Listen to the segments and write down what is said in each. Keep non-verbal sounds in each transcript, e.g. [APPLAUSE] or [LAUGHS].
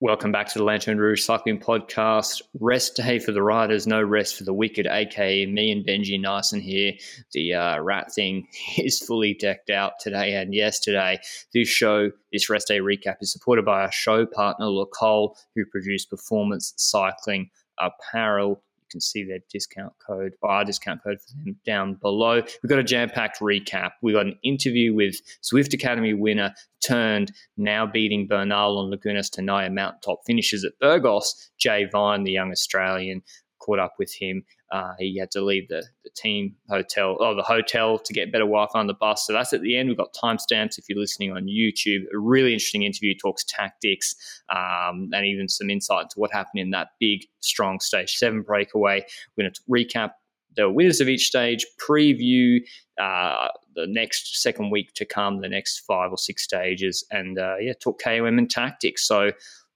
Welcome back to the Lanterne Rouge Cycling Podcast. Rest day for the riders, no rest for the wicked, aka me and Benji Naesen here. The uh, rat thing [LAUGHS] is fully decked out today and yesterday. This show, this rest day recap, is supported by our show partner, Le Col, who produce performance cycling apparel can see their discount code our discount code for them down below. We've got a jam packed recap. We've got an interview with Zwift Academy winner turned now beating Bernal on Lagunas de Neila Mountaintop finishes at Burgos. Jay Vine, the young Australian, caught up with him. Uh, he had to leave the, the team hotel or the hotel to get better Wi-Fi on the bus. So that's at the end. We've got timestamps if you're listening on YouTube. A really interesting interview. Talks tactics um, and even some insight into what happened in that big, strong stage seven breakaway. We're going to recap the winners of each stage, preview uh, the next second week to come, the next five or six stages, and uh, yeah, talk KOM and tactics. So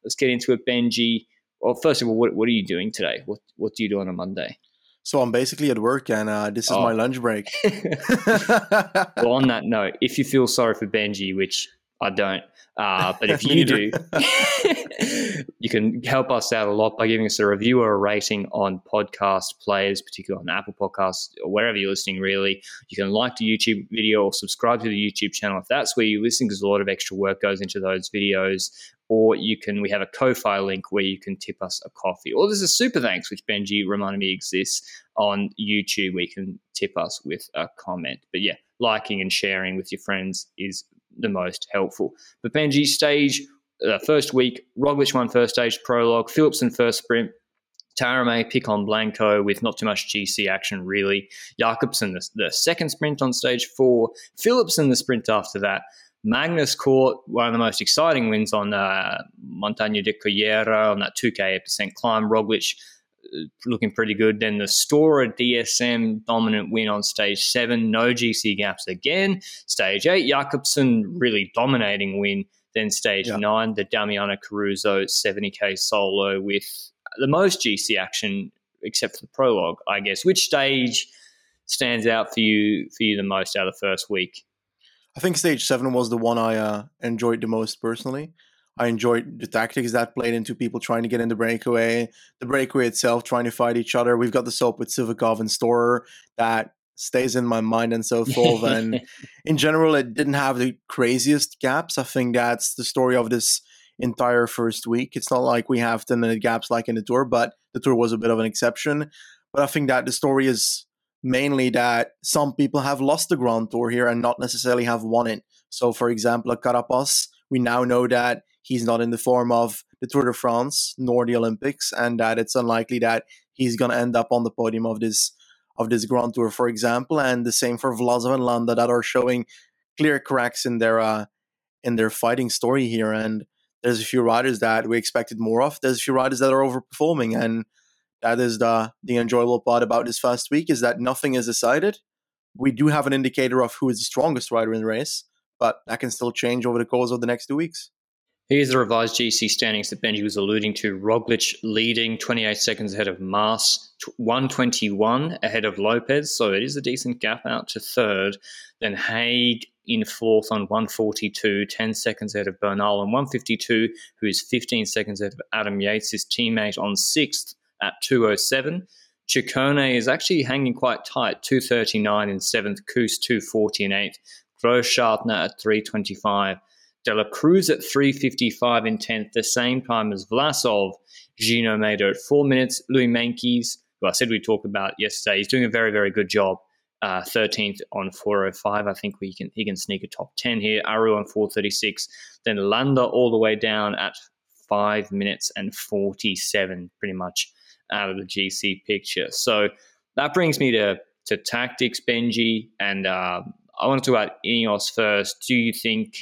let's get into it, Benji. Well, first of all, what, what are you doing today? What what do you do on a Monday? So I'm basically at work, and uh, this is oh. my lunch break. [LAUGHS] well, on that note, if you feel sorry for Benji, which I don't, uh, but if [LAUGHS] you do, [LAUGHS] you can help us out a lot by giving us a review or a rating on podcast players, particularly on Apple Podcasts or wherever you're listening. Really, you can like the YouTube video or subscribe to the YouTube channel if that's where you listen, because a lot of extra work goes into those videos or you can we have a Ko-fi link where you can tip us a coffee. Or there's a super thanks, which Benji reminded me exists on YouTube where you can tip us with a comment. But yeah, liking and sharing with your friends is the most helpful. But Benji, stage uh, first week, Roglic won first stage prologue, Philipsen first sprint, Taaramäe pick on Blanco with not too much GC action really. Jakobsen the, the second sprint on stage four, Philipsen the sprint after that. Magnus Cort one of the most exciting wins on uh, Montaña de Cullera on that 2K percent climb. Roglic uh, looking pretty good. Then the Storer DSM dominant win on stage seven. No GC gaps again. Stage eight, Jakobsen really dominating win. Then stage yeah. nine, the Damiano Caruso 70k solo with the most GC action except for the prologue, I guess. Which stage stands out for you for you the most out of the first week? I think stage seven was the one I uh, enjoyed the most personally. I enjoyed the tactics that played into people trying to get in the breakaway, the breakaway itself trying to fight each other. We've got the soap with Sivakov and Storer that stays in my mind and so forth. [LAUGHS] and in general, it didn't have the craziest gaps. I think that's the story of this entire first week. It's not like we have 10 minute gaps like in the tour, but the tour was a bit of an exception. But I think that the story is mainly that some people have lost the Grand Tour here and not necessarily have won it. So, for example, Carapaz, we now know that he's not in the form of the Tour de France nor the Olympics, and that it's unlikely that he's going to end up on the podium of this of this Grand Tour, for example. And the same for Vlasov and Landa that are showing clear cracks in their uh, in their fighting story here. And there's a few riders that we expected more of. There's a few riders that are overperforming, and that is the the enjoyable part about this first week is that nothing is decided. We do have an indicator of who is the strongest rider in the race, but that can still change over the course of the next two weeks. Here's the revised GC standings that Benji was alluding to. Roglic leading 28 seconds ahead of Mas, 121 ahead of Lopez, so it is a decent gap out to third. Then Haig in fourth on 142, 10 seconds ahead of Bernal on 152, who is 15 seconds ahead of Adam Yates, his teammate on sixth at 207. Ciccone is actually hanging quite tight, 239 in seventh, Kuss 240 in eighth, Grossschartner at 325, De La Cruz at 355 in 10th, the same time as Vlasov. Gino Mäder at four minutes, Louis Meintjes, who I said we talked about yesterday, he's doing a very, very good job. Uh, 13th on 405. I think we can he can sneak a top 10 here. Aru on 436. Then Landa all the way down at five minutes and 47, pretty much out of the GC picture. So that brings me to to tactics, Benji, and uh, I want to talk about Ineos first. Do you think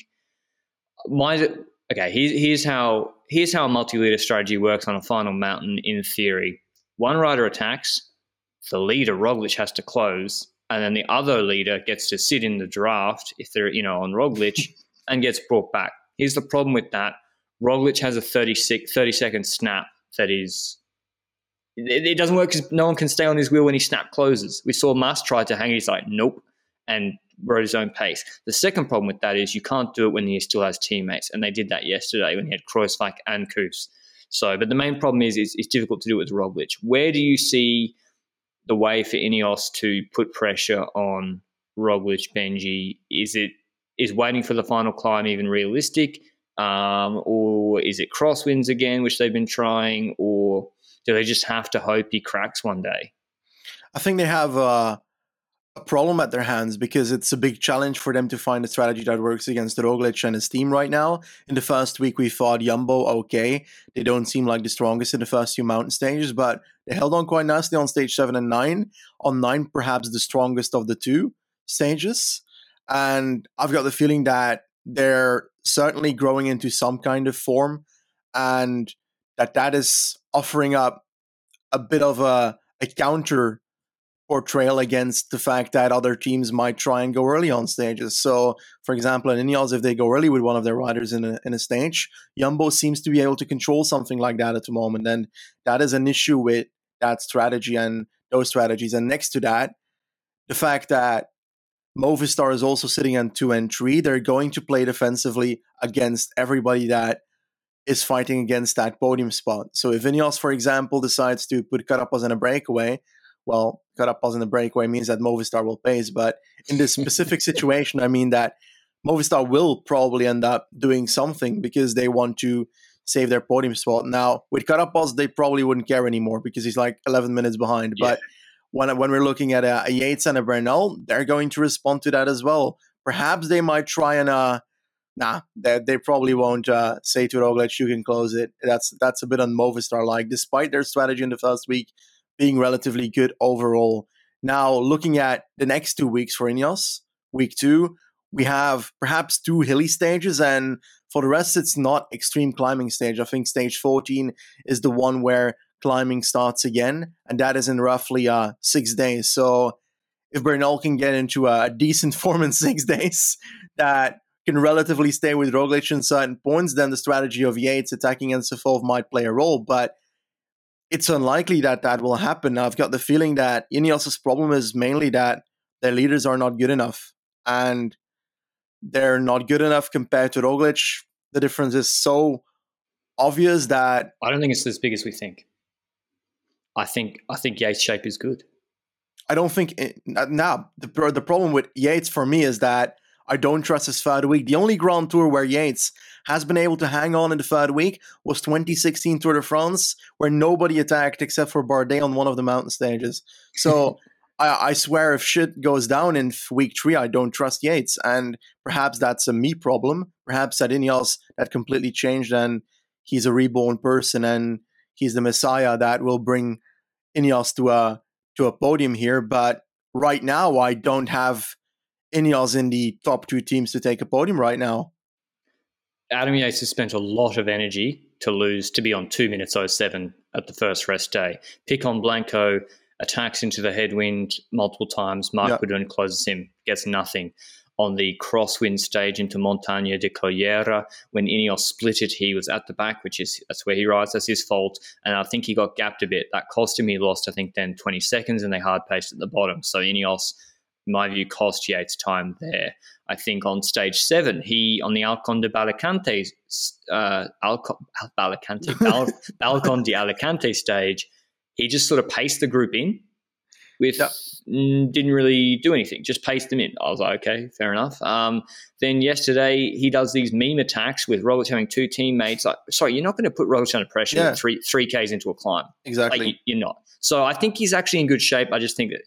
my okay? Here's, here's how here's how a multi-leader strategy works on a final mountain in theory. One rider attacks, the leader Roglic has to close, and then the other leader gets to sit in the draft if they're you know on Roglic [LAUGHS] and gets brought back. Here's the problem with that: Roglic has a 30, 30 second snap that is it, it doesn't work because no one can stay on his wheel when he snap closes. We saw Mas try to hang. He's like, nope, and rode his own pace. The second problem with that is you can't do it when he still has teammates, and they did that yesterday when he had Kruijswijk and Kuss. So, but the main problem is, is it's difficult to do it with Roglic. Where do you see the way for Ineos to put pressure on Roglic, Benji? Is it is waiting for the final climb even realistic, um, or is it crosswinds again, which they've been trying, or do they just have to hope he cracks one day? I think they have uh, a problem at their hands because it's a big challenge for them to find a strategy that works against Roglic and his team right now. In the first week, we thought Jumbo okay. They don't seem like the strongest in the first few mountain stages, but they held on quite nicely on stage seven and nine. On nine, perhaps the strongest of the two stages. And I've got the feeling that they're certainly growing into some kind of form and that that is offering up a bit of a, a counter portrayal against the fact that other teams might try and go early on stages. So, for example, in Ineos, if they go early with one of their riders in a, in a stage, Jumbo seems to be able to control something like that at the moment. And that is an issue with that strategy and those strategies. And next to that, the fact that Movistar is also sitting on two and three, they're going to play defensively against everybody that is fighting against that podium spot. So if Ineos, for example, decides to put Carapaz in a breakaway, well, Carapaz in a breakaway means that Movistar will pace. But in this specific [LAUGHS] situation, I mean that Movistar will probably end up doing something because they want to save their podium spot. Now, with Carapaz, they probably wouldn't care anymore because he's like 11 minutes behind. Yeah. But when, when we're looking at a, a, Yates and a Bernal, they're going to respond to that as well. Perhaps they might try and uh, nah, they, they probably won't uh, say to Roglic, you can close it. That's that's a bit on Movistar like, despite their strategy in the first week being relatively good overall. Now, looking at the next two weeks for Ineos, week two, we have perhaps two hilly stages, and for the rest, it's not extreme climbing stage. I think stage 14 is the one where climbing starts again, and that is in roughly uh, six days. So, if Bernal can get into a decent [LAUGHS] form in six days, that can relatively stay with Roglic in certain points, then the strategy of Yates attacking and Encephalov might play a role. But it's unlikely that that will happen. I've got the feeling that Ineos's problem is mainly that their leaders are not good enough, and they're not good enough compared to Roglic. The difference is so obvious that I don't think it's as big as we think. I think I think Yates' shape is good. I don't think it, now the the problem with Yates for me is that I don't trust his third week. The only Grand Tour where Yates has been able to hang on in the third week was 2016 Tour de France, where nobody attacked except for Bardet on one of the mountain stages. So [LAUGHS] I, I, swear, if shit goes down in week three, I don't trust Yates. And perhaps that's a me problem. Perhaps at Ineos that completely changed and he's a reborn person and he's the messiah that will bring Ineos to a to a podium here. But right now, I don't have Ineos in the top two teams to take a podium right now. Adam Yates has spent a lot of energy to lose to be on two minutes 07 at the first rest day. Picon Blanco attacks into the headwind multiple times. Mark yep. closes him, gets nothing. On the crosswind stage into Montaña de Cullera, when Ineos split it, he was at the back, which is that's where he rides. That's his fault, and I think he got gapped a bit. That cost him. He lost, I think, then 20 seconds, and they hard paced at the bottom. So Ineos my view, cost Yates time there. I think on stage seven, he on the Alcon de Balicante, uh, [LAUGHS] Alcon, Balicante, Bal, Balcon de Alicante stage, he just sort of paced the group in with yep. didn't really do anything, just paced them in. I was like, okay, fair enough. Um, then yesterday he does these meme attacks with Roglic having two teammates. Like, sorry, you're not going to put Roglic under pressure yeah. three three k's into a climb. Exactly, like, you, are not. So I think he's actually in good shape. I just think that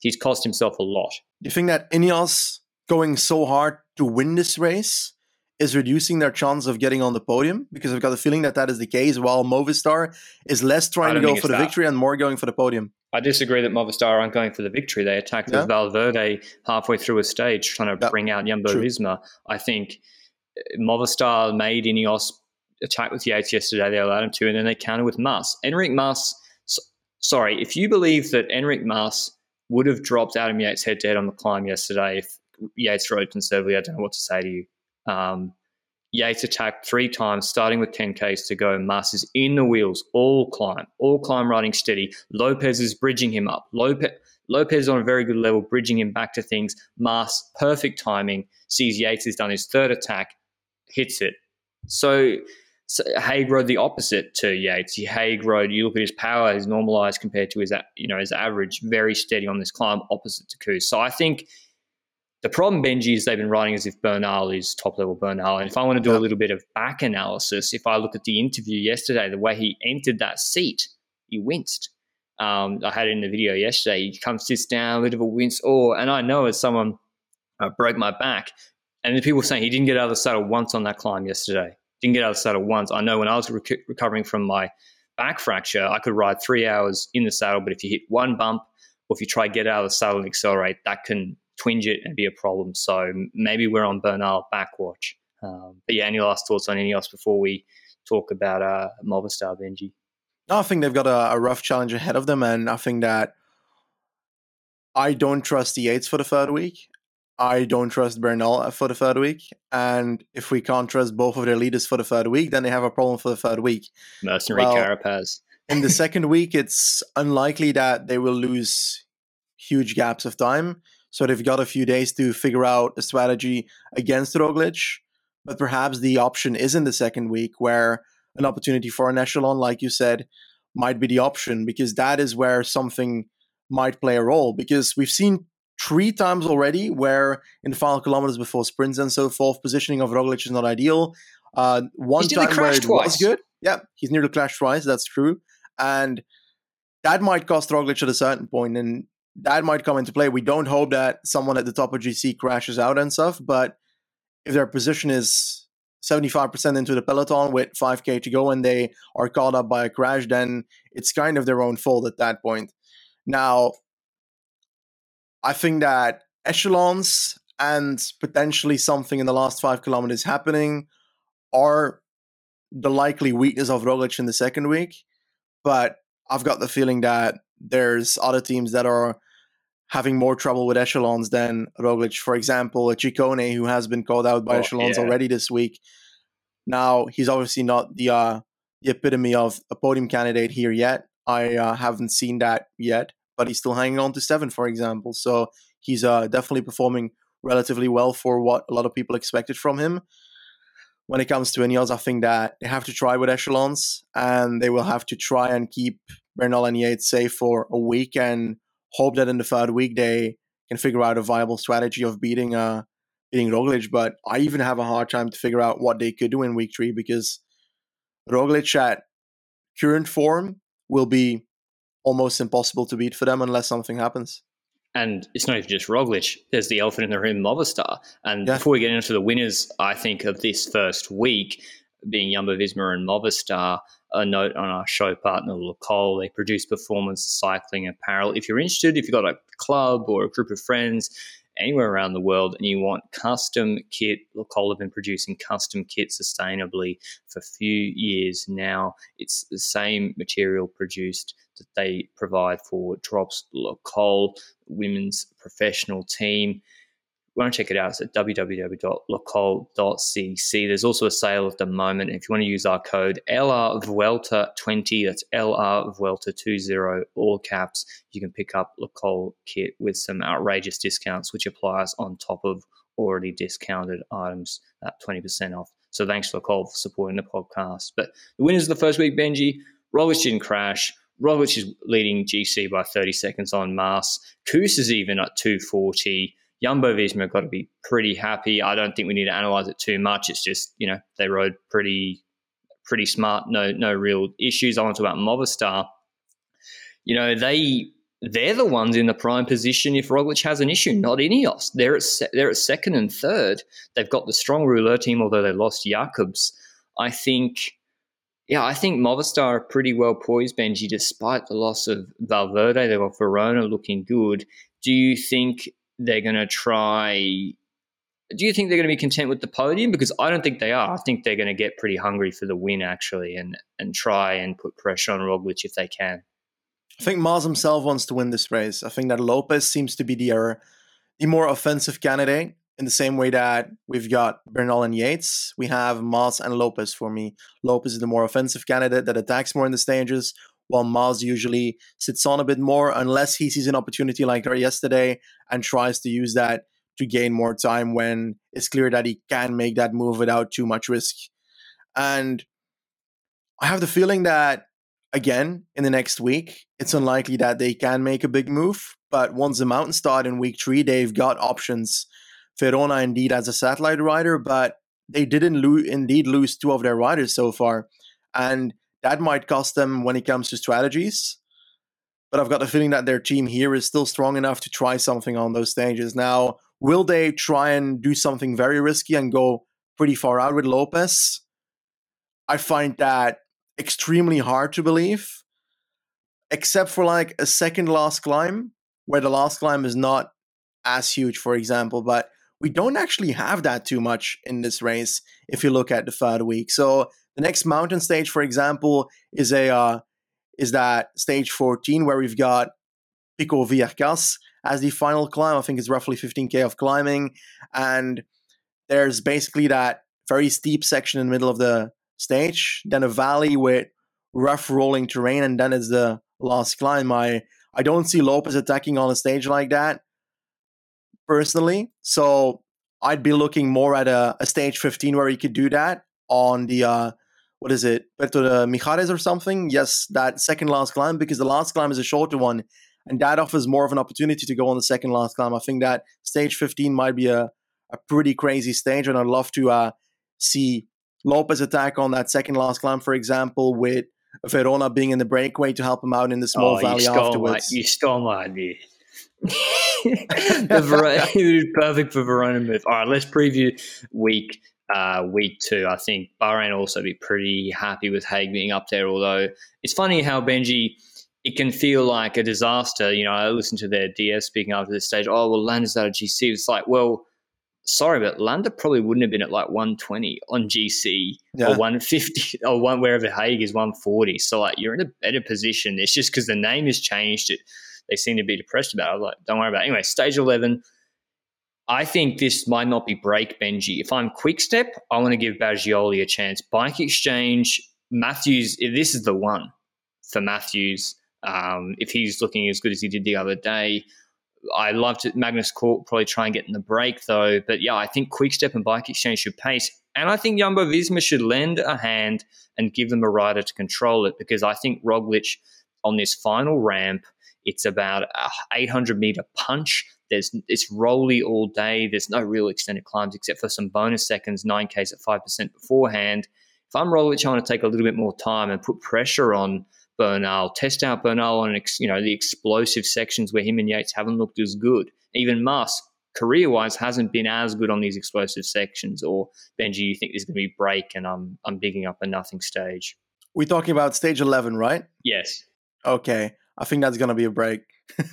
he's cost himself a lot. Do you think that Ineos going so hard to win this race is reducing their chance of getting on the podium? Because I've got the feeling that that is the case, while Movistar is less trying to go for the that. victory and more going for the podium. I disagree that Movistar aren't going for the victory. They attacked yeah. Valverde halfway through a stage, trying to bring out Jumbo Visma. I think uh, Movistar made Ineos attack with Yates yesterday. They allowed him to, and then they countered with Mas. Enric Mas, so, sorry, if you believe that Enric Mas would have dropped Adam Yates head to head on the climb yesterday if Yates rode conservatively. I don't know what to say to you. Um, Yates attacked three times, starting with 10Ks to go. Mas is in the wheels, all climb, all climb riding steady. Lopez is bridging him up. Lopez, Lopez on a very good level, bridging him back to things. Mas, perfect timing, sees Yates has done his third attack, hits it. So, so Haig rode the opposite to Yates. Haig rode, you look at his power, his normalized compared to his, you know, his average, very steady on this climb, opposite to Kuss. So I think the problem, Benji, is they've been writing as if Bernal is top level Bernal. And if I want to do a little bit of back analysis, if I look at the interview yesterday, the way he entered that seat, he winced. Um, I had it in the video yesterday. He comes, sits down, a bit of a wince. Oh, and I know as someone uh, broke my back, and the people saying he didn't get out of the saddle once on that climb yesterday. Didn't get out of the saddle once. I know when I was rec- recovering from my back fracture, I could ride three hours in the saddle, but if you hit one bump or if you try to get out of the saddle and accelerate, that can twinge it and be a problem. So maybe we're on Bernal backwatch. Um, but yeah, any last thoughts on Ineos before we talk about uh, Movistar, Benji? No, I think they've got a, a, rough challenge ahead of them, and I think that I don't trust the Yates for the third week. I don't trust Bernal for the third week, and if we can't trust both of their leaders for the third week, then they have a problem for the third week. Mercenary well, Carapaz. in the [LAUGHS] second week, it's unlikely that they will lose huge gaps of time. So they've got a few days to figure out a strategy against Roglic. But perhaps the option is in the second week where an opportunity for an echelon, like you said, might be the option because that is where something might play a role. Because we've seen three times already where in the final kilometers before sprints and so forth, positioning of Roglic is not ideal. Uh, one time where it twice. was good. Yeah, he's nearly crashed twice. That's true. And that might cost Roglic at a certain. And that might come into play. We don't hope that someone at the top of GC crashes out and stuff, but if their position is 75% into the peloton with 5k to go and they are caught up by a crash, then it's kind of their own fault at that point. Now, I think that echelons and potentially something in the last five kilometers happening are the likely weakness of Roglic in the second week, but I've got the feeling that there's other teams that are having more trouble with echelons than Roglic. For example, a Ciccone who has been called out by oh, echelons yeah. already this week. Now he's obviously not the uh, the epitome of a podium candidate here yet. I uh, haven't seen that yet, but he's still hanging on to seven, for example. So he's uh, definitely performing relatively well for what a lot of people expected from him. When it comes to Ineos, I think that they have to try with echelons, and they will have to try and keep Bernal and Yates safe for a week and hope that in the third week they can figure out a viable strategy of beating uh beating Roglic. But I even have a hard time to figure out what they could do in week three because Roglic at current form will be almost impossible to beat for them unless something happens. And it's not even just Roglic. There's the elephant in the room, Movistar. And yeah. before we get into the winners, I think of this first week, being Jumbo Visma and Movistar, a note on our show partner, Le Col. They produce performance cycling apparel. If you're interested, if you've got a club or a group of friends anywhere around the world and you want custom kit, Le Col have been producing custom kit sustainably for a few years now. It's the same material produced that they provide for Drops Le Col, women's professional team want to check it out, it's at www.lecol.cc. There's also a sale at the moment. If you want to use our code LRVuelta20, that's LRVuelta20, all caps, you can pick up Le Col kit with some outrageous discounts, which applies on top of already discounted items at 20% off. So thanks to Le Col for supporting the podcast. But the winners of the first week, Benji, Roglic didn't crash. Roglic is leading GC by 30 seconds on Mas. Kuss is even at 240. Jumbo Visma got to be pretty happy. I don't think we need to analyze it too much. It's just you know they rode pretty pretty smart. No no real issues. I want to talk about Movistar. You know they they're the ones in the prime position if Roglic has an issue, not Ineos. They're at se- they're at second and third. They've got the strong Rouleur team, although they lost Jakobs. I think, yeah, I think Movistar are pretty well poised, Benji, despite the loss of Valverde. They've got Verona looking good. Do you think they're going to try. Do you think they're going to be content with the podium? Because I don't think they are. I think they're going to get pretty hungry for the win, actually, and and try and put pressure on Roglic if they can. I think Mas himself wants to win this race. I think that Lopez seems to be the, uh, the more offensive candidate in the same way that we've got Bernal and Yates. We have Mas and Lopez for me. Lopez is the more offensive candidate that attacks more in the stages, while Mas usually sits on a bit more unless he sees an opportunity like yesterday and tries to use that to gain more time when it's clear that he can make that move without too much risk. And I have the feeling that again in the next week, it's unlikely that they can make a big move. But once the mountain start in week three, they've got options. Verona indeed as a satellite rider, but they didn't lo- indeed lose two of their riders so far. And that might cost them when it comes to strategies. But I've got the feeling that their team here is still strong enough to try something on those stages. Now, will they try and do something very risky and go pretty far out with Lopez? I find that extremely hard to believe, except for like a second last climb, where the last climb is not as huge, for example. But we don't actually have that too much in this race if you look at the third week. So the next mountain stage, for example, is a uh, is that stage 14 where we've got Pico Villuercas as the final climb. I think it's roughly 15k of climbing, and there's basically that very steep section in the middle of the stage, then a valley with rough rolling terrain, and then it's the last climb. I I don't see Lopez attacking on a stage like that personally, so I'd be looking more at a, a stage 15 where he could do that on the uh, what is it, Puerto de Mijares or something? Yes, that second last climb because the last climb is a shorter one, and that offers more of an opportunity to go on the second last climb. I think that stage 15 might be a, a pretty crazy stage, and I'd love to uh, see Lopez attack on that second last climb, for example, with Verona being in the breakaway to help him out in the small oh, valley you afterwards. My, you stole my idea. [LAUGHS] the Verona, [LAUGHS] perfect for Verona move. All right, let's preview week uh, week two. I think Bahrain also be pretty happy with Haig being up there. Although it's funny how Benji, it can feel like a disaster. You know, I listened to their DS speaking after this stage. Oh well, Landa's out of GC. It's like, well, sorry, but Landa probably wouldn't have been at like 120 on GC yeah. or 150 [LAUGHS] or one wherever Haig is 140. So like you're in a better position. It's just because the name has changed. It they seem to be depressed about. it. like, don't worry about. it. Anyway, stage 11 I think this might not be break Benji. If I'm quick step, I want to give Bagioli a chance. Bike exchange, Matthews, this is the one for Matthews. Um, if he's looking as good as he did the other day, I loved it. Magnus Cort probably try and get in the break though. But yeah, I think quick step and bike exchange should pace. And I think Jumbo Visma should lend a hand and give them a rider to control it because I think Roglic on this final ramp, it's about a 800 meter punch there's it's rolly all day. There's no real extended climbs except for some bonus seconds, nine Ks at five percent beforehand. If I'm Roglic, I want to take a little bit more time and put pressure on Bernal, test out Bernal on you know the explosive sections where him and Yates haven't looked as good. Even Musk, career wise, hasn't been as good on these explosive sections. Or Benji, you think there's going to be break and I'm I'm bigging up a nothing stage? We're talking about stage eleven, right? Yes. Okay, I think that's going to be a break. [LAUGHS] [LAUGHS]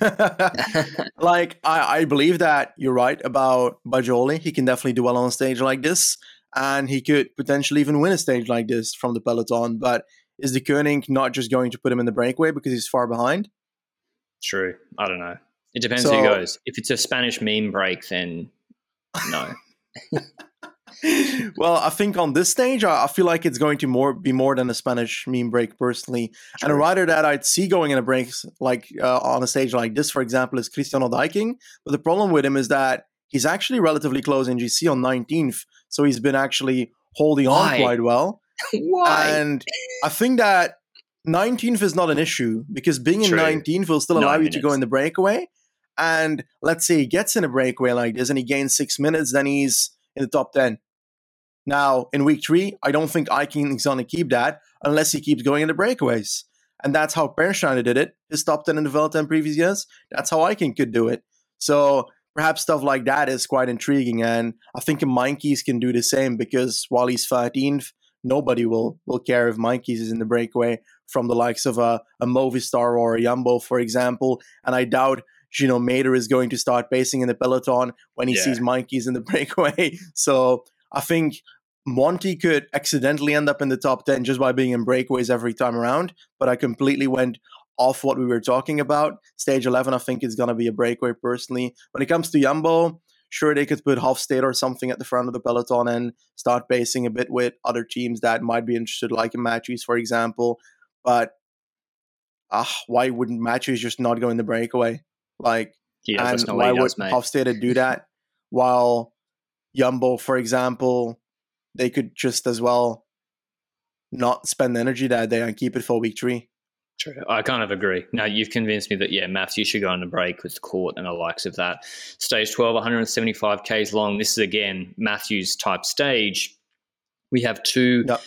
like I, I believe that you're right about Bagioli. He can definitely do well on a stage like this, and he could potentially even win a stage like this from the peloton. But is Deceuninck not just going to put him in the breakaway because he's far behind? True. I don't know. It depends so, who goes. If it's a Spanish meme break, then no. [LAUGHS] [LAUGHS] well, I think on this stage, I, feel like it's going to more be more than a Spanish meme break personally. True. And a rider that I'd see going in a break like uh, on a stage like this, for example, is Cristiano Deiking. But the problem with him is that he's actually relatively close in GC on 19th, so he's been actually holding Why? on quite well. [LAUGHS] Why? And I think that 19th is not an issue because being True. in 19th will still allow Nine you minutes. to go in the breakaway. And let's say he gets in a breakaway like this and he gains six minutes, then he's in the top 10. Now, in week three, I don't think Eiking is going to keep that unless he keeps going in the breakaways. And that's how Pernsteiner did it. His top 10 in the Vuelta in previous years. That's how Eiking could do it. So perhaps stuff like that is quite intriguing. And I think Meintjes can do the same because while he's 13th, nobody will, will care if Meintjes is in the breakaway from the likes of a, a Movistar or a Jumbo, for example. And I doubt Gino Mäder is going to start pacing in the peloton when he yeah. sees Meintjes in the [LAUGHS] breakaway. So I think Monty could accidentally end up in the top 10 just by being in breakaways every time around, but I completely went off what we were talking about. Stage 11, I think, is going to be a breakaway personally. When it comes to Jumbo, sure, they could put Hofstede or something at the front of the peloton and start basing a bit with other teams that might be interested, like in Matthews, for example. But ah, why wouldn't Matthews just not go in the breakaway? Like, Yeah, and not why would mate. Hofstede do that? While Jumbo, for example, they could just as well not spend the energy that day and keep it for week three. True. I kind of agree. Now you've convinced me that yeah, Matthews should go on a break with the Cort and the likes of that. Stage 12, 175 Ks long. This is again Matthews type stage. We have two Yep.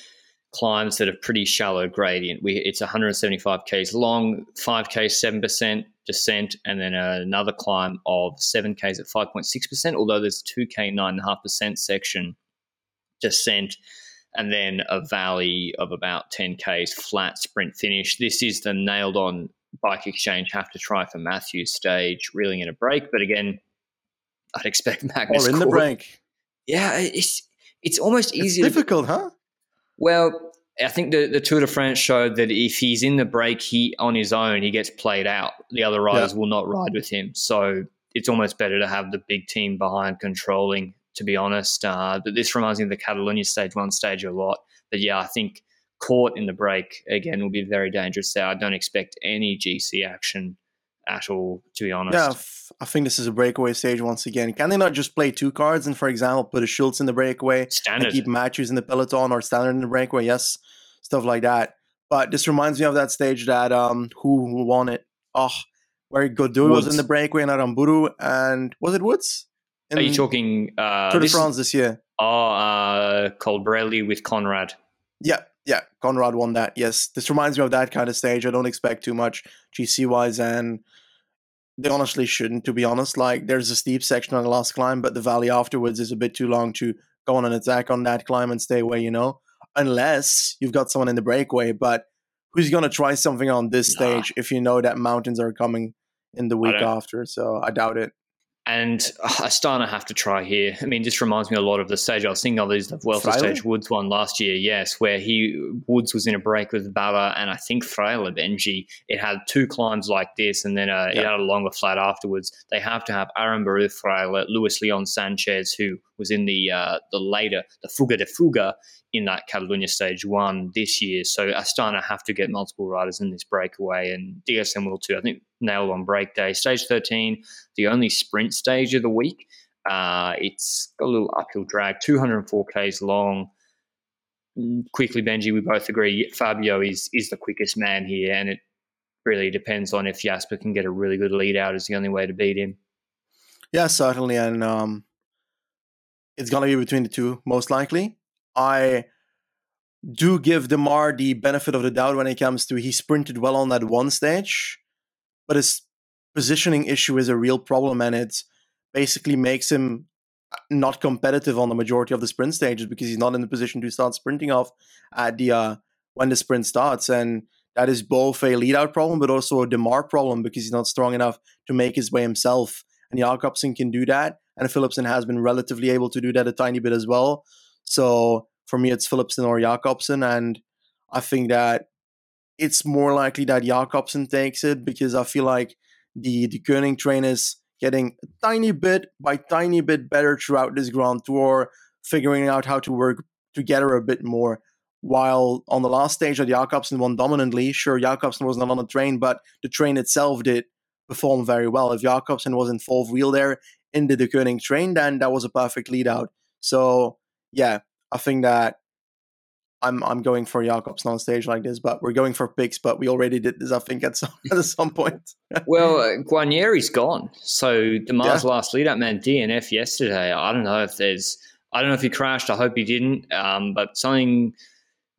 climbs that are pretty shallow gradient. We it's 175 Ks long, 5 Ks, 7% descent, and then another climb of 7 Ks at 5.6%, although there's a 2K 9.5% section descent and then a valley of about 10 k's flat sprint finish. This is the nailed on bike exchange have to try for Matthews stage, reeling in a break. But again, I'd expect [LAUGHS] Magnus. or in the break. Yeah, it's it's almost It's easy to difficult, huh? well, I think the, the Tour de France showed that if he's in the break, he on his own, he gets played out. The other riders will not ride with him. So it's almost better to have the big team behind controlling, to be honest. Uh, but this reminds me of the Catalonia stage one stage a lot. But yeah, I think caught in the break again will be very dangerous there. I don't expect any GC action at all, to be honest. Yeah, I think this is a breakaway stage once again. Can they not just play two cards and, for example, put a Schultz in the breakaway and keep Matthews in the peloton or Standard in the breakaway? Yes, stuff like that. But this reminds me of that stage that um who won it? Oh, where Godu was in the breakaway and Aranburu and was it Woods? Are you talking uh, Tour de France this year? Oh, uh, Colbrelli with Konrad. Yeah, yeah, Konrad won that. Yes, this reminds me of that kind of stage. I don't expect too much GC wise, and they honestly shouldn't. To be honest, like there's a steep section on the last climb, but the valley afterwards is a bit too long to go on an attack on that climb and stay away. You know, unless you've got someone in the breakaway. But who's gonna try something on this Nah. stage if you know that mountains are coming in the week after? So I doubt it. And uh, Astana have to try here. I mean, this reminds me a lot of the stage I was thinking of. Is the Fraile? stage Woods won last year, yes, where he Woods was in a break with Bala and I think Fraile Benji. It had two climbs like this, and then uh, it had a longer flat afterwards. They have to have Aranburu Fraile, Luis Leon Sanchez, who was in the uh, the later the Fuga de Fuga in that Catalonia stage one this year. So Astana have to get multiple riders in this breakaway, and DSM will too. I think nailed on break day. Stage thirteen the only sprint stage of the week. Uh, it's got a little uphill drag, 204 k's long. Quickly, Benji, we both agree Fabio is is the quickest man here, and it really depends on if Jasper can get a really good lead out. Is the only way to beat him. Yeah, certainly, and um, it's gonna be between the two, most likely. I do give Démare the benefit of the doubt when it comes to he sprinted well on that one stage, but his positioning issue is a real problem, and it basically makes him not competitive on the majority of the sprint stages because he's not in the position to start sprinting off at the uh, when the sprint starts, and that is both a lead out problem, but also a Démare problem because he's not strong enough to make his way himself and Jakobsen can do that, and Philipsen has been relatively able to do that a tiny bit as well. So for me, it's Philipsen or Jakobsen, and I think that it's more likely that Jakobsen takes it because I feel like the the Koenig train is getting a tiny bit by tiny bit better throughout this Grand Tour, figuring out how to work together a bit more. While on the last stage that Jakobsen won dominantly, sure Jakobsen was not on the train, but the train itself did perform very well. If Jakobsen was in full wheel there in the Deceuninck train, then that was a perfect lead out. So yeah, I think that I'm I'm going for Jakobsen on stage like this, but we're going for picks, but we already did this, I think, at some [LAUGHS] at some point. Well, uh, Guarnieri's gone, so Démare's last lead up man DNF yesterday. I don't know if there's, I don't know if he crashed. I hope he didn't. Um, but something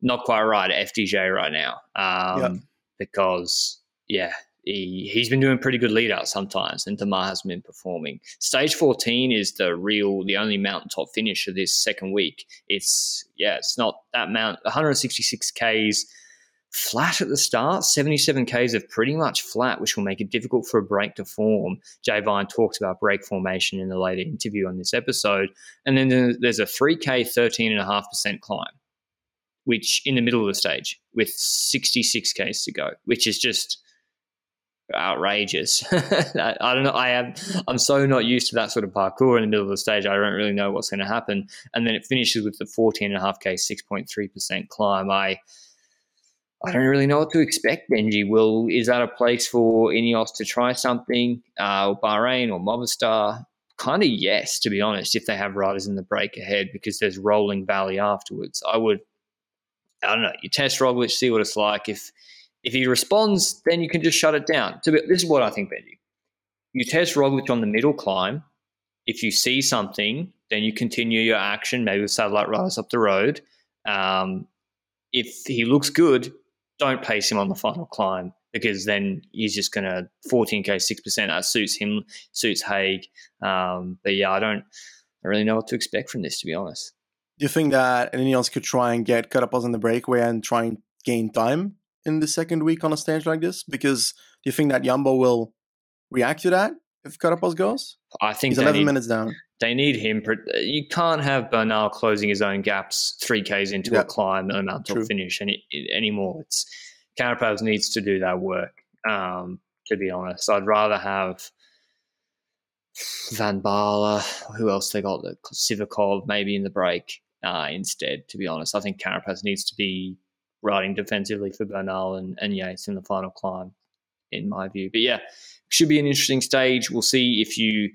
not quite right at FDJ right now. Um, Yeah. because yeah, he, he's been doing pretty good lead out sometimes, and Démare hasn't been performing. Stage 14 is the real, the only mountaintop finish of this second week. It's, yeah, it's not that mount, 166 Ks flat at the start, 77 Ks of pretty much flat, which will make it difficult for a break to form. Jay Vine talks about break formation in a later interview on this episode. And then there- there's a 3K 13.5% climb, which in the middle of the stage with 66 Ks to go, which is just outrageous. [LAUGHS] I, I don't know. I am I'm so not used to that sort of parkour in the middle of the stage. I don't really know what's going to happen. And then it finishes with the 14.5k 6.3% climb. I I don't really know what to expect, Benji. Will is that a place for Ineos to try something, uh, or Bahrain or Movistar? Kind of yes, to be honest. If they have riders in the break ahead, because there's rolling valley afterwards, I would. I don't know. You test Roglic, see what it's like. If if he responds, then you can just shut it down. Be, this is what I think, Benji. You test Roglic on the middle climb. If you see something, then you continue your action, maybe with satellite riders up the road. Um, if he looks good, don't pace him on the final climb because then he's just going to 14k 6% that suits him suits Haig um, but yeah I don't I really know what to expect from this to be honest do you think that anyone else could try and get Carapaz on the breakaway and try and gain time in the second week on a stage like this because do you think that Jumbo will react to that if Carapaz goes I think he's 11 need, minutes down they need him. You can't have Bernal closing his own gaps three k's into a climb and a mountain finish any anymore. It's Carapaz needs to do that work. Um, to be honest, I'd rather have Van Baarle. Who else they got? The Sivakov maybe in the break uh, instead. To be honest, I think Carapaz needs to be riding defensively for Bernal and, and Yates in the final climb, in my view. But yeah, should be an interesting stage. We'll see if you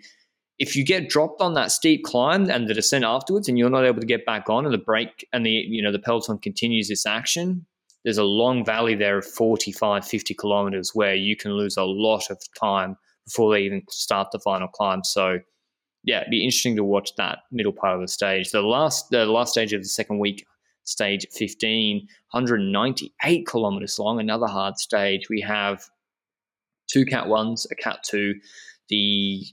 if you get dropped on that steep climb and the descent afterwards and you're not able to get back on and the break and the you know the peloton continues this action there's a long valley there of 45 50 kilometers where you can lose a lot of time before they even start the final climb so yeah it'd be interesting to watch that middle part of the stage the last the last stage of the second week stage 15 198 kilometers long another hard stage we have two cat ones a cat two the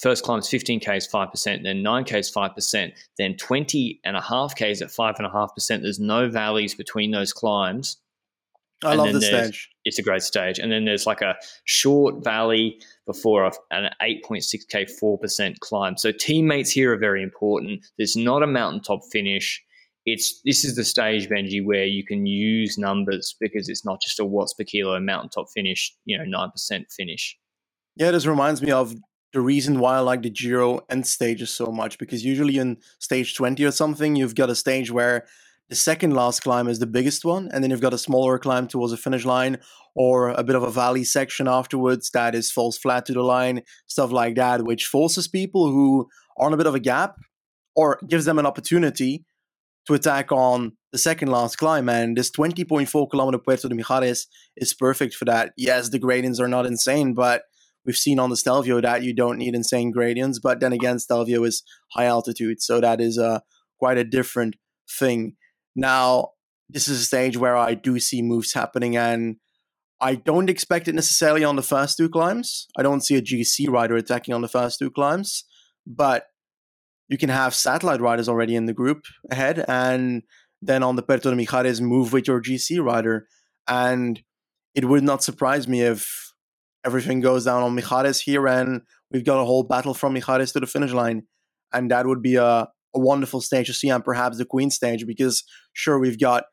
first climb is 15k is 5%, then 9k is 5%, then 20 and a half k is at 5.5%. There's no valleys between those climbs. I and love the stage. It's a great stage. And then there's like a short valley before an 8.6k 4% climb. So teammates here are very important. There's not a mountaintop finish. It's this is the stage, Benji, where you can use numbers because it's not just a watts per kilo mountaintop finish, you know, nine percent finish. Yeah, this reminds me of the reason why I like the Giro end stages so much because usually in stage 20 or something, you've got a stage where the second last climb is the biggest one, and then you've got a smaller climb towards the finish line or a bit of a valley section afterwards that is falls flat to the line, stuff like that, which forces people who are on a bit of a gap or gives them an opportunity to attack on the second last climb. And this 20.4 kilometer Puerto de Mijares is perfect for that. Yes, the gradients are not insane, but we've seen on the Stelvio that you don't need insane gradients, but then again, Stelvio is high altitude, so that is uh, quite a different thing. Now, this is a stage where I do see moves happening, and I don't expect it necessarily on the first two climbs. I don't see a GC rider attacking on the first two climbs, but you can have satellite riders already in the group ahead, and then on the Puerto de Mijares, move with your GC rider. And it would not surprise me if everything goes down on Mijares here, and we've got a whole battle from Mijares to the finish line, and that would be a, a wonderful stage to see, and perhaps the Queen stage, because sure we've got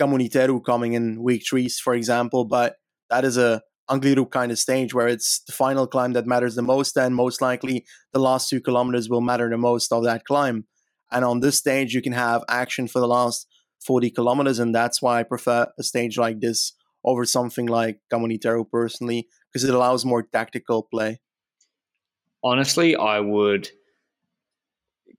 Comunitario coming in week three, for example, but that is a Angliru kind of stage where it's the final climb that matters the most, and most likely the last two kilometers will matter the most of that climb. And on this stage, you can have action for the last 40 kilometers, and that's why I prefer a stage like this over something like Comunitario personally, because it allows more tactical play. Honestly, I would.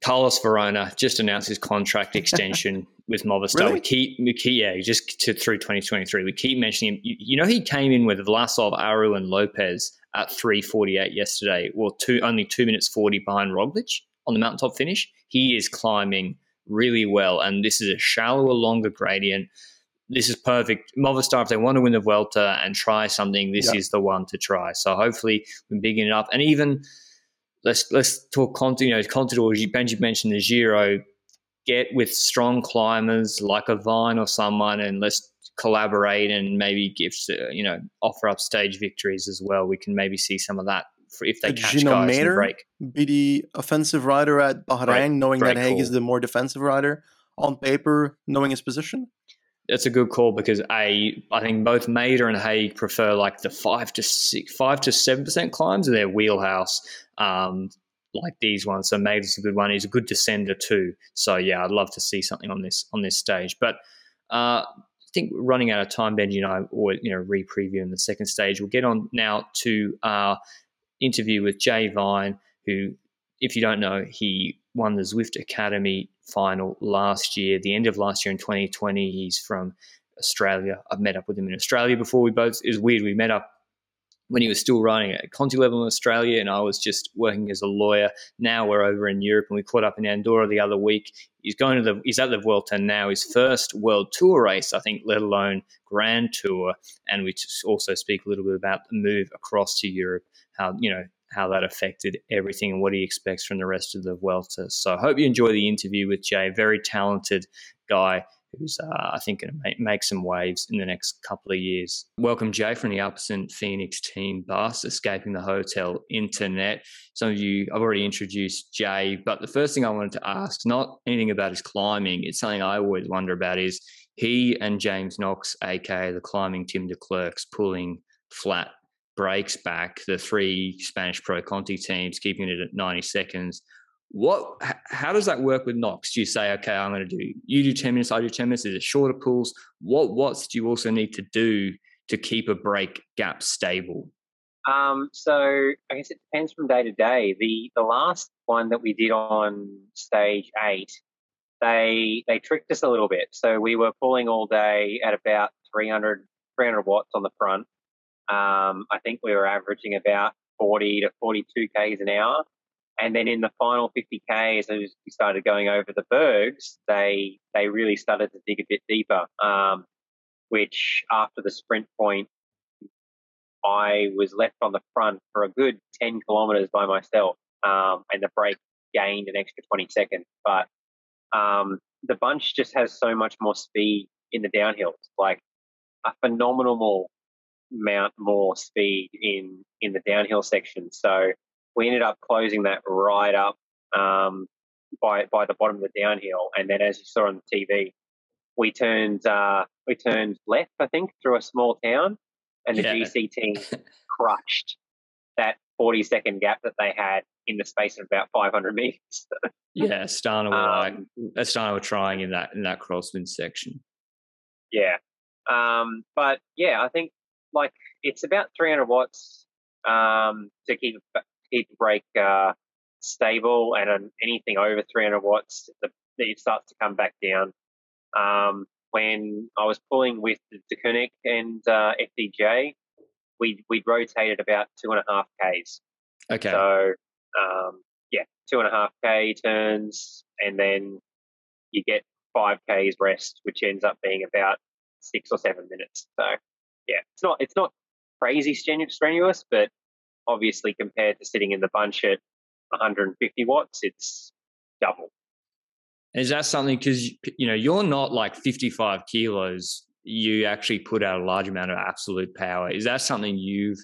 Carlos Verona just announced his contract [LAUGHS] extension with Movistar. Really? We keep, we keep, yeah, just to, through 2023. We keep mentioning him. You, you, know, he came in with Vlasov, Aru, and Lopez at 3:48 yesterday, or two only two minutes 40 behind Roglic on the mountaintop finish. He is climbing really well, and this is a shallower, longer gradient this is perfect. Movistar, if they want to win the Vuelta and try something, this is the one to try. So hopefully we are big it up. And even let's let's talk Conti, you know, Contador, Benji mentioned the Giro, get with strong climbers like a Vine or someone and let's collaborate and maybe give, you know, offer up stage victories as well. We can maybe see some of that if they catch Gino guys Mäder break. Be the offensive rider at Bahrain, knowing that Haig is the more defensive rider on paper, knowing his position? That's a good call because a I think both Mader and Haig prefer like the five to six, five to seven percent climbs in their wheelhouse, um, like these ones. So Mader's a good one. He's a good descender too. So yeah, I'd love to see something on this on this stage. But uh, I think running out of time, Benji and I, or you know, re-previewing the second stage. We'll get on now to our interview with Jay Vine, who, if you don't know, he won the Zwift Academy final last year, the end of last year in 2020. He's from Australia. I've met up with him in Australia before. We both, was weird. We met up when he was still riding at Conti level in Australia, and I was just working as a lawyer. Now we're over in Europe, and we caught up in Andorra the other week. He's going to the he's at the Vuelta now, his first World Tour race, I think, let alone Grand Tour. And we also speak a little bit about the move across to Europe, how you know how that affected everything and what he expects from the rest of the Vuelta. So I hope you enjoy the interview with Jay, very talented guy who's, uh, I think, going to make, make, some waves in the next couple of years. Welcome, Jay, from the Alpecin Fenix team bus, Escaping the Hotel Internet. Some of you, I've already introduced Jay, but the first thing I wanted to ask, not anything about his climbing, it's something I always wonder about is he and James Knox, aka the climbing Tim Declercq, pulling flat breaks back, the three Spanish Pro Conti teams, keeping it at 90 seconds what how does that work with Knox? Do you say, okay, I'm going to do you do 10 minutes, I do 10 minutes? Is it shorter pulls? What what's do you also need to do to keep a break gap stable? Um, so I guess it depends from day to day. The the last one that we did on stage eight, they they tricked us a little bit. So we were pulling all day at about 300, 300 watts on the front. Um, I think we were averaging about 40 to 42 k's an hour. And then in the final 50k, as we started going over the bergs, they they really started to dig a bit deeper. Um, which after the sprint point, I was left on the front for a good 10 kilometers by myself, um, and the break gained an extra 20 seconds. But um, the bunch just has so much more speed in the downhills, like a phenomenal amount more speed in in the downhill section. So we ended up closing that right up um, by by the bottom of the downhill, and then as you saw on the TV, we turned uh, we turned left, I think, through a small town, and the yeah. GC team [LAUGHS] crushed that 40 second gap that they had in the space of about 500 meters. [LAUGHS] yeah, Astana were um, like Astana were trying in that in that crosswind section. Yeah, um, but yeah, I think like it's about 300 watts um, to keep keep the break uh, stable, and anything over 300 watts, the, it starts to come back down. Um, when I was pulling with the Deceuninck and uh, FDJ, we we rotated about two and a half k's. Okay. So um, yeah, two and a half k turns, and then you get five k's rest, which ends up being about six or seven minutes. So yeah, it's not it's not crazy strenuous, but obviously compared to sitting in the bunch at 150 watts, it's double. Is that something because you know you're not like 55 kilos? You actually put out a large amount of absolute power. Is that something you've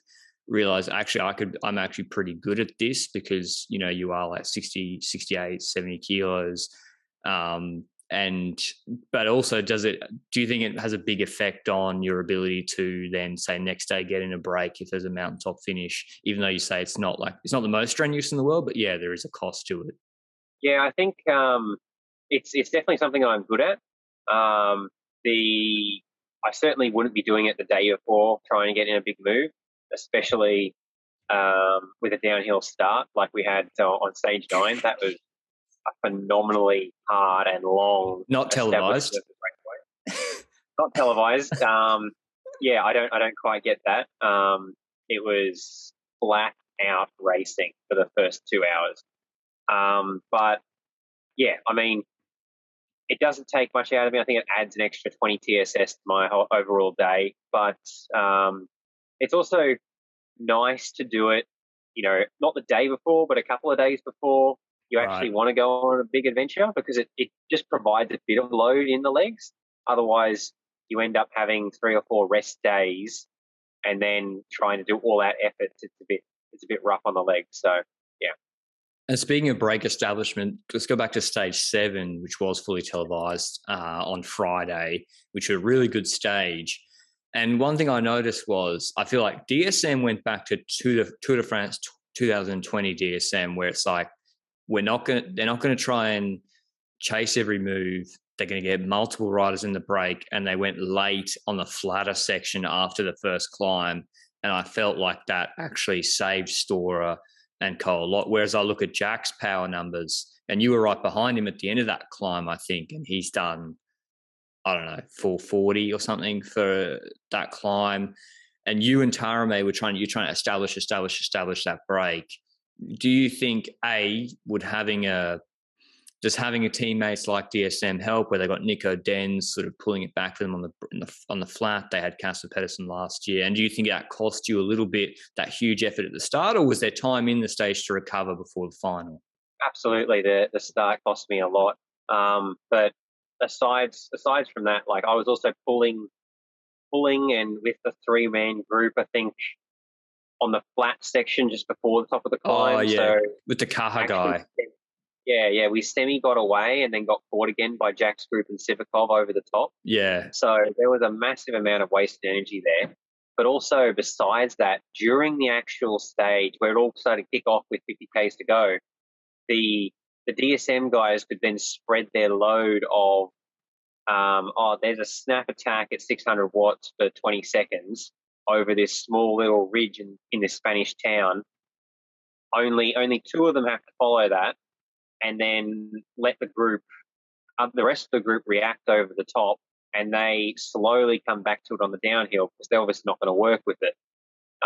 realized? Actually, I could. I'm actually pretty good at this because you know you are like 60, 68, 70 kilos. Um, and but also does it do you think it has a big effect on your ability to then say next day get in a break if there's a mountaintop finish even though you say it's not like it's not the most strenuous in the world but yeah there is a cost to it? Yeah i think um, it's it's definitely something i'm good at. Um, the i certainly wouldn't be doing it the day before trying to get in a big move especially um, with a downhill start like we had uh, on stage nine. That was a phenomenally hard and long. Not televised. [LAUGHS] Not televised. Um, yeah, I don't. I don't quite get that. Um, it was black out racing for the first two hours. Um, but yeah, I mean, it doesn't take much out of me. I think it adds an extra 20 TSS to my whole overall day. But um, it's also nice to do it, you know, not the day before, but a couple of days before you actually right. want to go on a big adventure because it, it just provides a bit of load in the legs. Otherwise, you end up having three or four rest days and then trying to do all that effort. It's a bit it's a bit rough on the legs. So yeah. And speaking of break establishment, let's go back to stage seven, which was fully televised uh, on Friday, which was a really good stage. And one thing I noticed was I feel like DSM went back to Tour de, Tour de France 2020 DSM, where it's like we're not going to they're not going to try and chase every move they're going to get multiple riders in the break, and they went late on the flatter section after the first climb, and I felt like that actually saved Storer and Cole a lot. Whereas I look at Jack's power numbers, and you were right behind him at the end of that climb, I think, and he's done I don't know, 440 or something for that climb. And you and Taaramäe were trying, you're trying to establish, establish, establish that break. Do you think A, would having a, does having a teammates like DSM help where they got Nico Denz sort of pulling it back for them on the, the on the flat? They had Casper Pedersen last year. And do you think that cost you a little bit, that huge effort at the start, or was there time in the stage to recover before the final? Absolutely. The, the start cost me a lot. Um, but aside aside from that, like I was also pulling pulling and with the three man group, I think on the flat section just before the top of the oh, climb. Oh yeah, so with the Caja guy. Yeah, yeah, we semi got away and then got caught again by Jack's group and Sivakov over the top. Yeah. So there was a massive amount of wasted energy there. But also, besides that, during the actual stage where it all started to kick off with 50 Ks to go, the the DSM guys could then spread their load of, um, oh, there's a snap attack at 600 watts for 20 seconds over this small little ridge in, in this Spanish town. Only, only two of them have to follow that and then let the group, uh, the rest of the group react over the top and they slowly come back to it on the downhill because they're obviously not going to work with it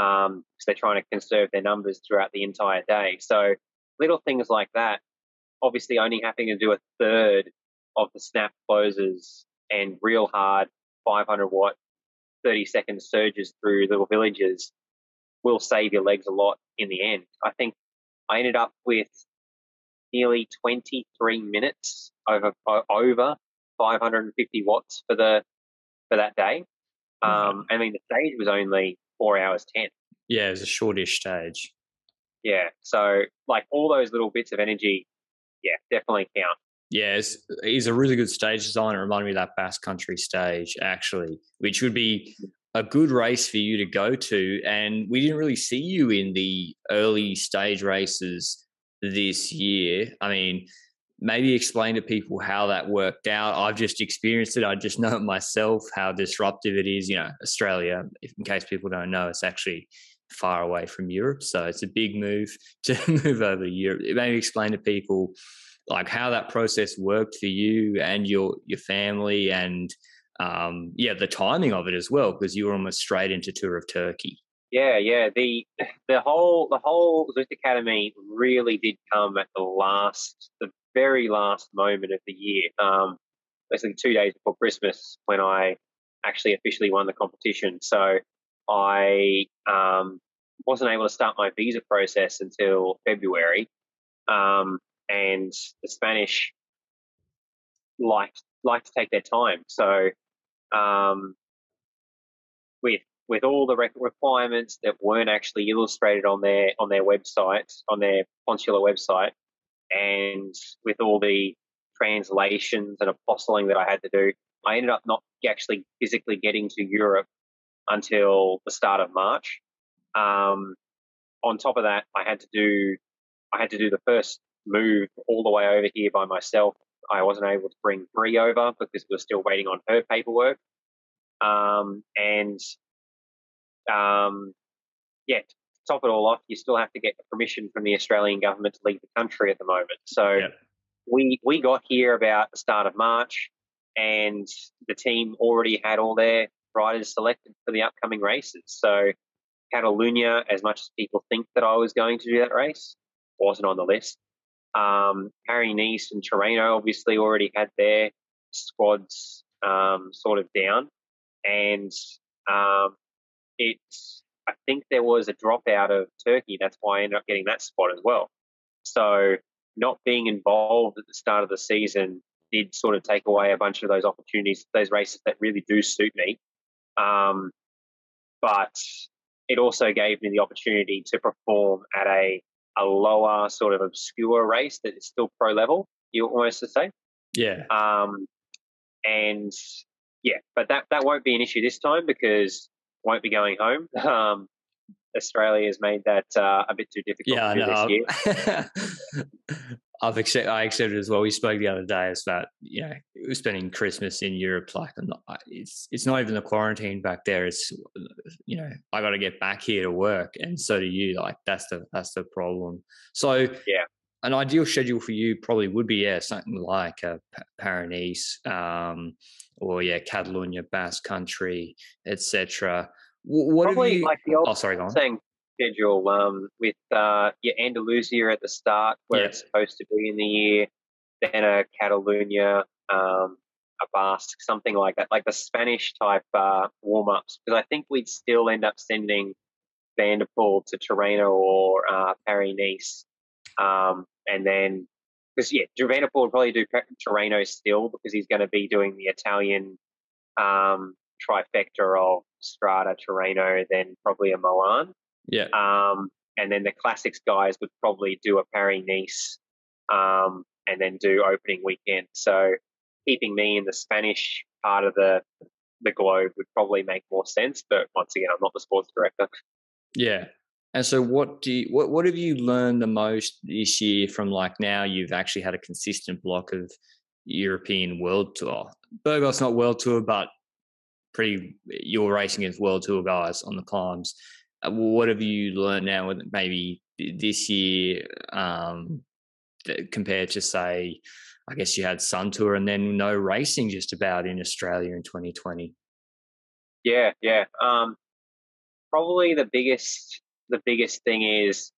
um, because they're trying to conserve their numbers throughout the entire day. So little things like that obviously only having to do a third of the snap closes and real hard 500 watt 30 second surges through little villages will save your legs a lot in the end. I think I ended up with nearly 23 minutes over over 550 watts for the for that day. Um, I mean, the stage was only four hours ten. Yeah, it was a shortish stage. Yeah, so like all those little bits of energy yeah, definitely count. Yeah, he's a really good stage designer. It reminded me of that Basque Country stage, actually, which would be a good race for you to go to. And we didn't really see you in the early stage races this year. I mean, maybe explain to people how that worked out. I've just experienced it. I just [LAUGHS] know it myself how disruptive it is. You know, Australia, in case people don't know, it's actually far away from Europe. So it's a big move [LAUGHS] to move over to Europe. Maybe explain to people like how that process worked for you and your your family and um, yeah, the timing of it as well, because you were almost straight into Tour of Turkey. Yeah, yeah. The the whole the whole Zwift Academy really did come at the last, the very last moment of the year. Um, basically two days before Christmas when I actually officially won the competition. So I um, wasn't able to start my visa process until February, um, and the Spanish like like to take their time. So, um, with with all the requirements that weren't actually illustrated on their on their website on their consular website, and with all the translations and apostilling that I had to do, I ended up not actually physically getting to Europe until the start of March. Um, on top of that, I had to do I had to do the first move all the way over here by myself. I wasn't able to bring Bree over because we are still waiting on her paperwork. Um, and um, yeah, to top it all off, you still have to get permission from the Australian government to leave the country at the moment. So yeah. we we got here about the start of March, and the team already had all their riders selected for the upcoming races. So Catalunya, as much as people think that I was going to do that race, wasn't on the list. Um, Paris-Nice and Tirreno obviously already had their squads um, sort of down, and um, it's I think there was a dropout of Turkey. That's why I ended up getting that spot as well. So not being involved at the start of the season did sort of take away a bunch of those opportunities, those races that really do suit me. Um, but it also gave me the opportunity to perform at a, a lower sort of obscure race that is still pro level, you almost to say. Yeah. Um, and yeah, but that, that won't be an issue this time because won't be going home. [LAUGHS] Um, Australia has made that uh, a bit too difficult yeah, this year. [LAUGHS] I've accept, I accepted as well. We spoke the other day about you know spending Christmas in Europe. Like it's it's not even the quarantine back there. It's you know I got to get back here to work, and so do you. Like that's the that's the problem. So yeah, an ideal schedule for you probably would be yeah something like a Paris um, or yeah Catalonia, Basque Country, etc. What probably you, like the old oh sorry, go on. saying schedule um, with uh, your Andalusia at the start where Yeah. it's supposed to be in the year, then a Catalunya, um, a Basque, something like that, like the Spanish type uh, warm ups. Because I think we'd still end up sending Van der Poel to Tirreno or uh, Paris Nice. Um, and then, because yeah, Van der Poel would probably do Tirreno still because he's going to be doing the Italian um, trifecta of Strade, Tirreno, then probably a Milan. Yeah, Um, and then the classics guys would probably do a Paris Nice um, and then do opening weekend. So keeping me in the Spanish part of the the globe would probably make more sense. But once again, I'm not the sports director. yeah. And so, what do you, what what have you learned the most this year from like now you've actually had a consistent block of European World Tour. Burgos not World Tour, but pretty you're racing against World Tour guys on the climbs. Uh, What have you learned now with maybe this year um, compared to say, I guess you had Sun Tour and then no racing just about in Australia in 2020. Yeah, yeah. Um, probably the biggest the biggest thing is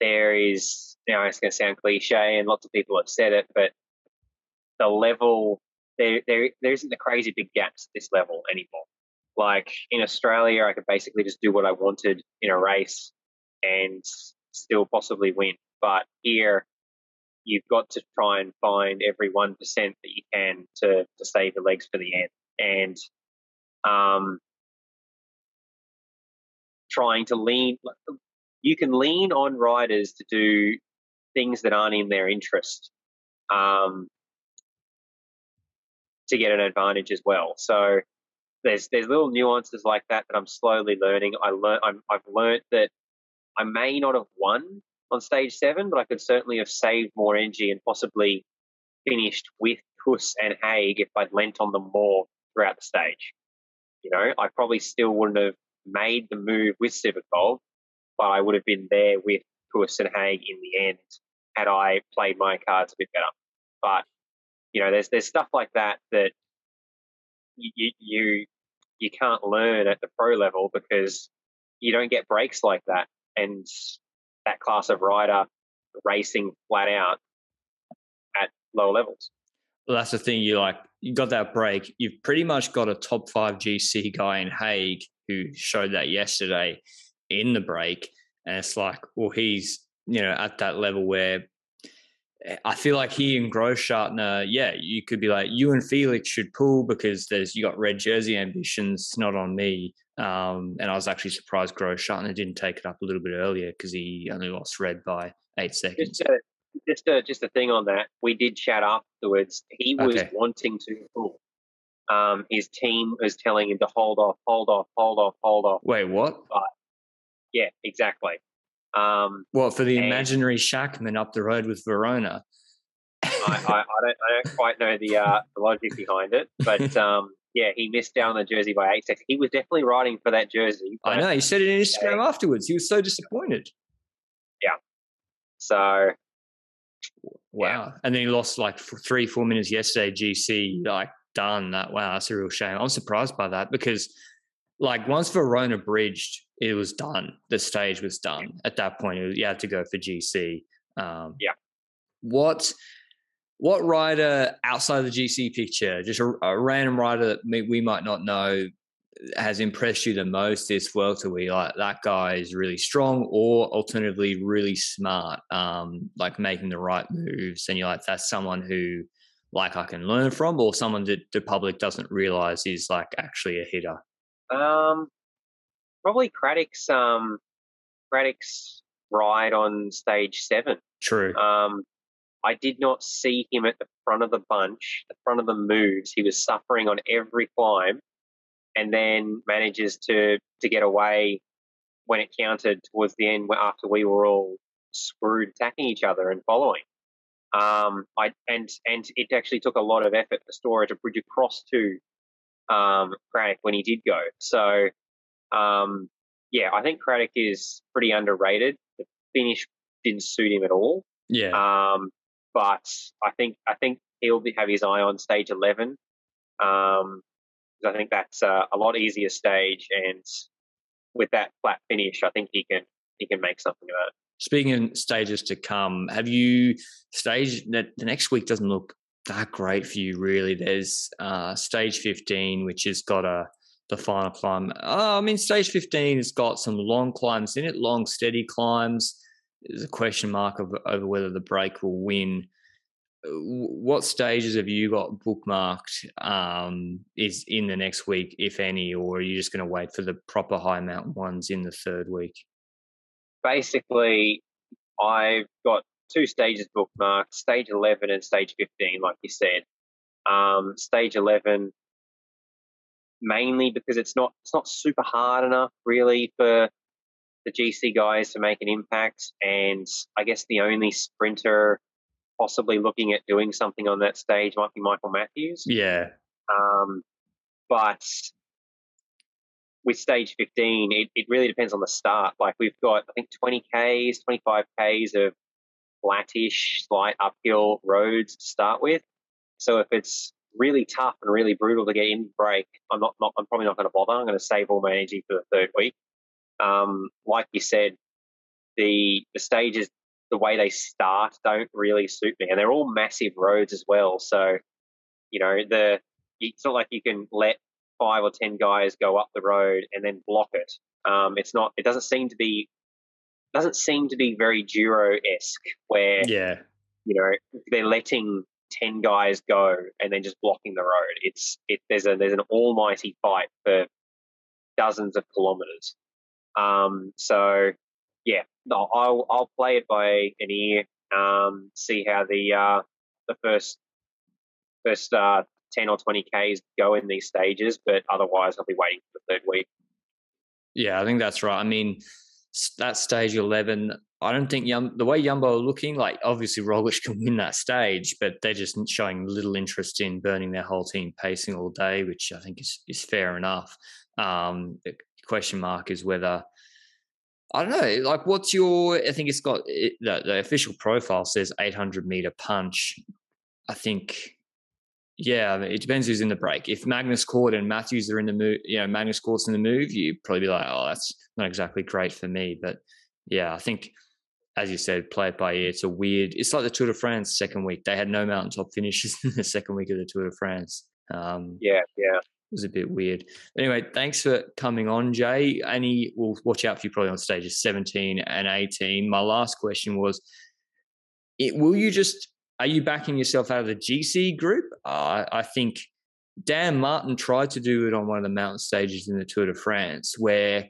there is you know it's going to sound cliche and lots of people have said it, but the level there there there isn't the crazy big gaps at this level anymore. Like in Australia, I could basically just do what I wanted in a race and still possibly win. But here, you've got to try and find every one percent that you can to to save your legs for the end. And um, trying to lean, you can lean on riders to do things that aren't in their interest um, to get an advantage as well. So there's there's little nuances like that that I'm slowly learning. I learn I'm, I've learned that I may not have won on stage seven, but I could certainly have saved more energy and possibly finished with [LAUGHS] Kuss and Haig if I'd lent on them more throughout the stage. You know, I probably still wouldn't have made the move with Sivakov, but I would have been there with Kuss and Haig in the end had I played my cards a bit better. But you know, there's there's stuff like that that you you you can't learn at the pro level because you don't get breaks like that, and that class of rider racing flat out at lower levels. Well, that's the thing. You like you got that break. You've pretty much got a top five GC guy in Haig who showed that yesterday in the break, and it's like, well, he's you know at that level where I feel like he and Grossschartner, yeah, you could be like you and Felix should pull because there's you got red jersey ambitions, not on me. Um, and I was actually surprised Grossschartner didn't take it up a little bit earlier because he only lost red by eight seconds. Just a, just a just a thing on that. We did chat afterwards. He was Okay. wanting to pull. Um, his team was telling him to hold off, hold off, hold off, hold off. Wait, what? Yeah, exactly. Um, What for the imaginary Schachmann up the road with Verona? I, I, I don't I don't quite know the uh, the logic behind it, but [LAUGHS] um, yeah, he missed down the jersey by eight seconds. He was definitely riding for that jersey. I know. He said it in Instagram afterwards. He was so disappointed. Yeah. So Wow. And then he lost like three, four minutes yesterday. GC like done that. Wow, that's a real shame. I'm surprised by that because like once Verona bridged, it was done. The stage was done at that point. Was, you had to go for GC. Um, Yeah. What what rider outside the GC picture, just a, a random rider that we, we might not know, has impressed you the most this we like that guy is really strong or alternatively really smart um like making the right moves and you're like that's someone who like i can learn from or someone that the public doesn't realize is like actually a hitter um, probably Craddock's um, Craddock's ride on stage seven. true Um, I did not see him at the front of the bunch, the front of the moves. He was suffering on every climb, and then manages to to get away when it counted towards the end, after we were all screwed attacking each other and following. Um, I and and it actually took a lot of effort for Storer to bridge across to um, Craddock when he did go. So um, yeah, I think Craddock is pretty underrated. The finish didn't suit him at all. Yeah. Um, but I think I think he'll be, have his eye on stage eleven. Um, I think that's uh, a lot easier stage, and with that flat finish, I think he can he can make something of it. Speaking of stages to come, have you stage that the next week doesn't look that great for you really? There's uh, stage fifteen, which has got a the final climb. Oh, I mean, stage fifteen has got some long climbs in it, long steady climbs. There's a question mark of, over whether the break will win what stages have you got bookmarked um, is in the next week, if any, or are you just going to wait for the proper high mountain ones in the third week? Basically, I've got two stages bookmarked: stage eleven and stage fifteen, like you said. Um, stage eleven, mainly because it's not it's not super hard enough, really, for the GC guys to make an impact, and I guess the only sprinter possibly looking at doing something on that stage might be Michael Matthews. Yeah. Um, but with stage 15, it, it really depends on the start. Like we've got, I think, 20 Ks, 25 Ks of flattish, slight uphill roads to start with. So if it's really tough and really brutal to get in break, I'm not, not I'm probably not going to bother. I'm going to save all my energy for the third week. Um, like you said, the the stages the way they start don't really suit me, and they're all massive roads as well. So, you know, the it's not like you can let five or ten guys go up the road and then block it. Um, it's not. It doesn't seem to be doesn't seem to be very Giro esque where yeah, you know, they're letting ten guys go and then just blocking the road. It's it there's a there's an almighty fight for dozens of kilometers. Um, so yeah, no, I'll I'll play it by an ear. Um, see how the uh, the first first uh, ten or twenty k's go in these stages, but otherwise I'll be waiting for the third week. Yeah, I think that's right. I mean, that stage eleven, I don't think Yum, the way Yumbo are looking, like obviously Roglic can win that stage, but they're just showing little interest in burning their whole team pacing all day, which I think is is fair enough. Um, the question mark is whether I don't know. Like, what's your? I think it's got it, the, the official profile says 800 meter punch. I think, yeah, it depends who's in the break. If Magnus Cort and Matthews are in the move, you know, Magnus Cort's in the move, you probably be like, oh, that's not exactly great for me. But yeah, I think, as you said, play it by ear. It's a weird. It's like the Tour de France second week. They had no mountaintop finishes [LAUGHS] in the second week of the Tour de France. Um, yeah, yeah was a bit weird. Anyway, thanks for coming on, Jay. Any, we'll watch out for you probably on stages 17 and 18. My last question was, it, will you just, are you backing yourself out of the GC group? Uh, I think Dan Martin tried to do it on one of the mountain stages in the Tour de France where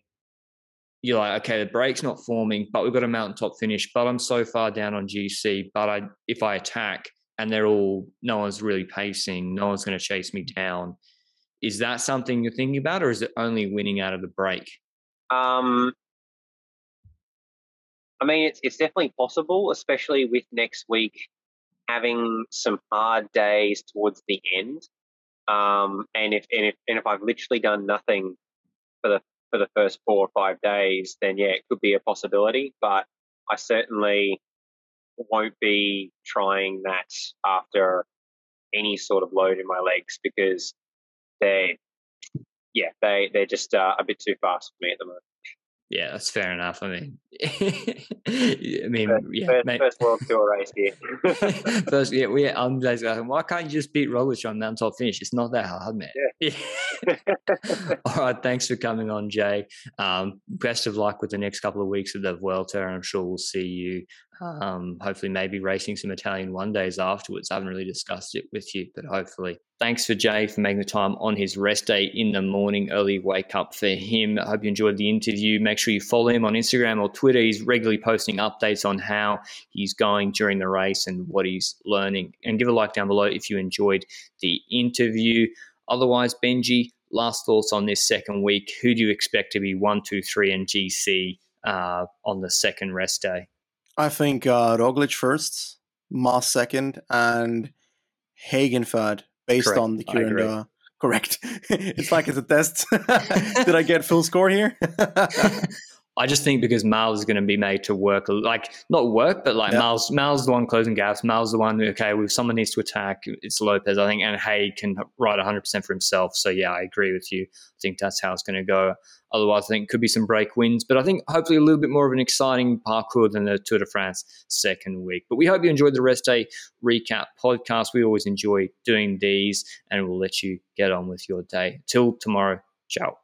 you're like, okay, the break's not forming, but we've got a mountaintop finish, but I'm so far down on GC, but I, if I attack and they're all, no one's really pacing, no one's going to chase me down is that something you're thinking about, or is it only winning out of the break? Um, I mean, it's it's definitely possible, especially with next week having some hard days towards the end. Um, and if and if and if I've literally done nothing for the for the first four or five days, then yeah, it could be a possibility. But I certainly won't be trying that after any sort of load in my legs because they, yeah, they they're just uh, a bit too fast for me at the moment. Yeah, that's fair enough. I mean, [LAUGHS] I mean, first, yeah, first, first world tour race here. [LAUGHS] first, yeah, we, I'm just asking, why can't you just beat Roglic on mountaintop finish? It's not that hard, man. Yeah. [LAUGHS] All right, thanks for coming on, Jay. Um, best of luck with the next couple of weeks of the Vuelta. I'm sure we'll see you um, hopefully, maybe racing some Italian one days afterwards. I haven't really discussed it with you, but hopefully. Thanks for Jay for making the time on his rest day in the morning, early wake up for him. I hope you enjoyed the interview. Make sure you follow him on Instagram or Twitter. He's regularly posting updates on how he's going during the race and what he's learning. And give a like down below if you enjoyed the interview. Otherwise, Benji, last thoughts on this second week. Who do you expect to be one, two, three, and GC uh, on the second rest day? I think uh, Roglic first, Mas second, and Haig third, based Correct. on the current. Uh, correct. [LAUGHS] it's like it's a test. [LAUGHS] Did I get full score here? [LAUGHS] I just think because Miles is going to be made to work, like not work, but like Yeah. Miles, Miles is the one closing gaps. Miles is the one, okay, well, if someone needs to attack, it's Lopez, I think, and Hay can ride 100% for himself. So, yeah, I agree with you. I think that's how it's going to go. Otherwise, I think could be some break wins, but I think hopefully a little bit more of an exciting parcours than the Tour de France second week. But we hope you enjoyed the rest day recap podcast. We always enjoy doing these, and we'll let you get on with your day. Till tomorrow, ciao.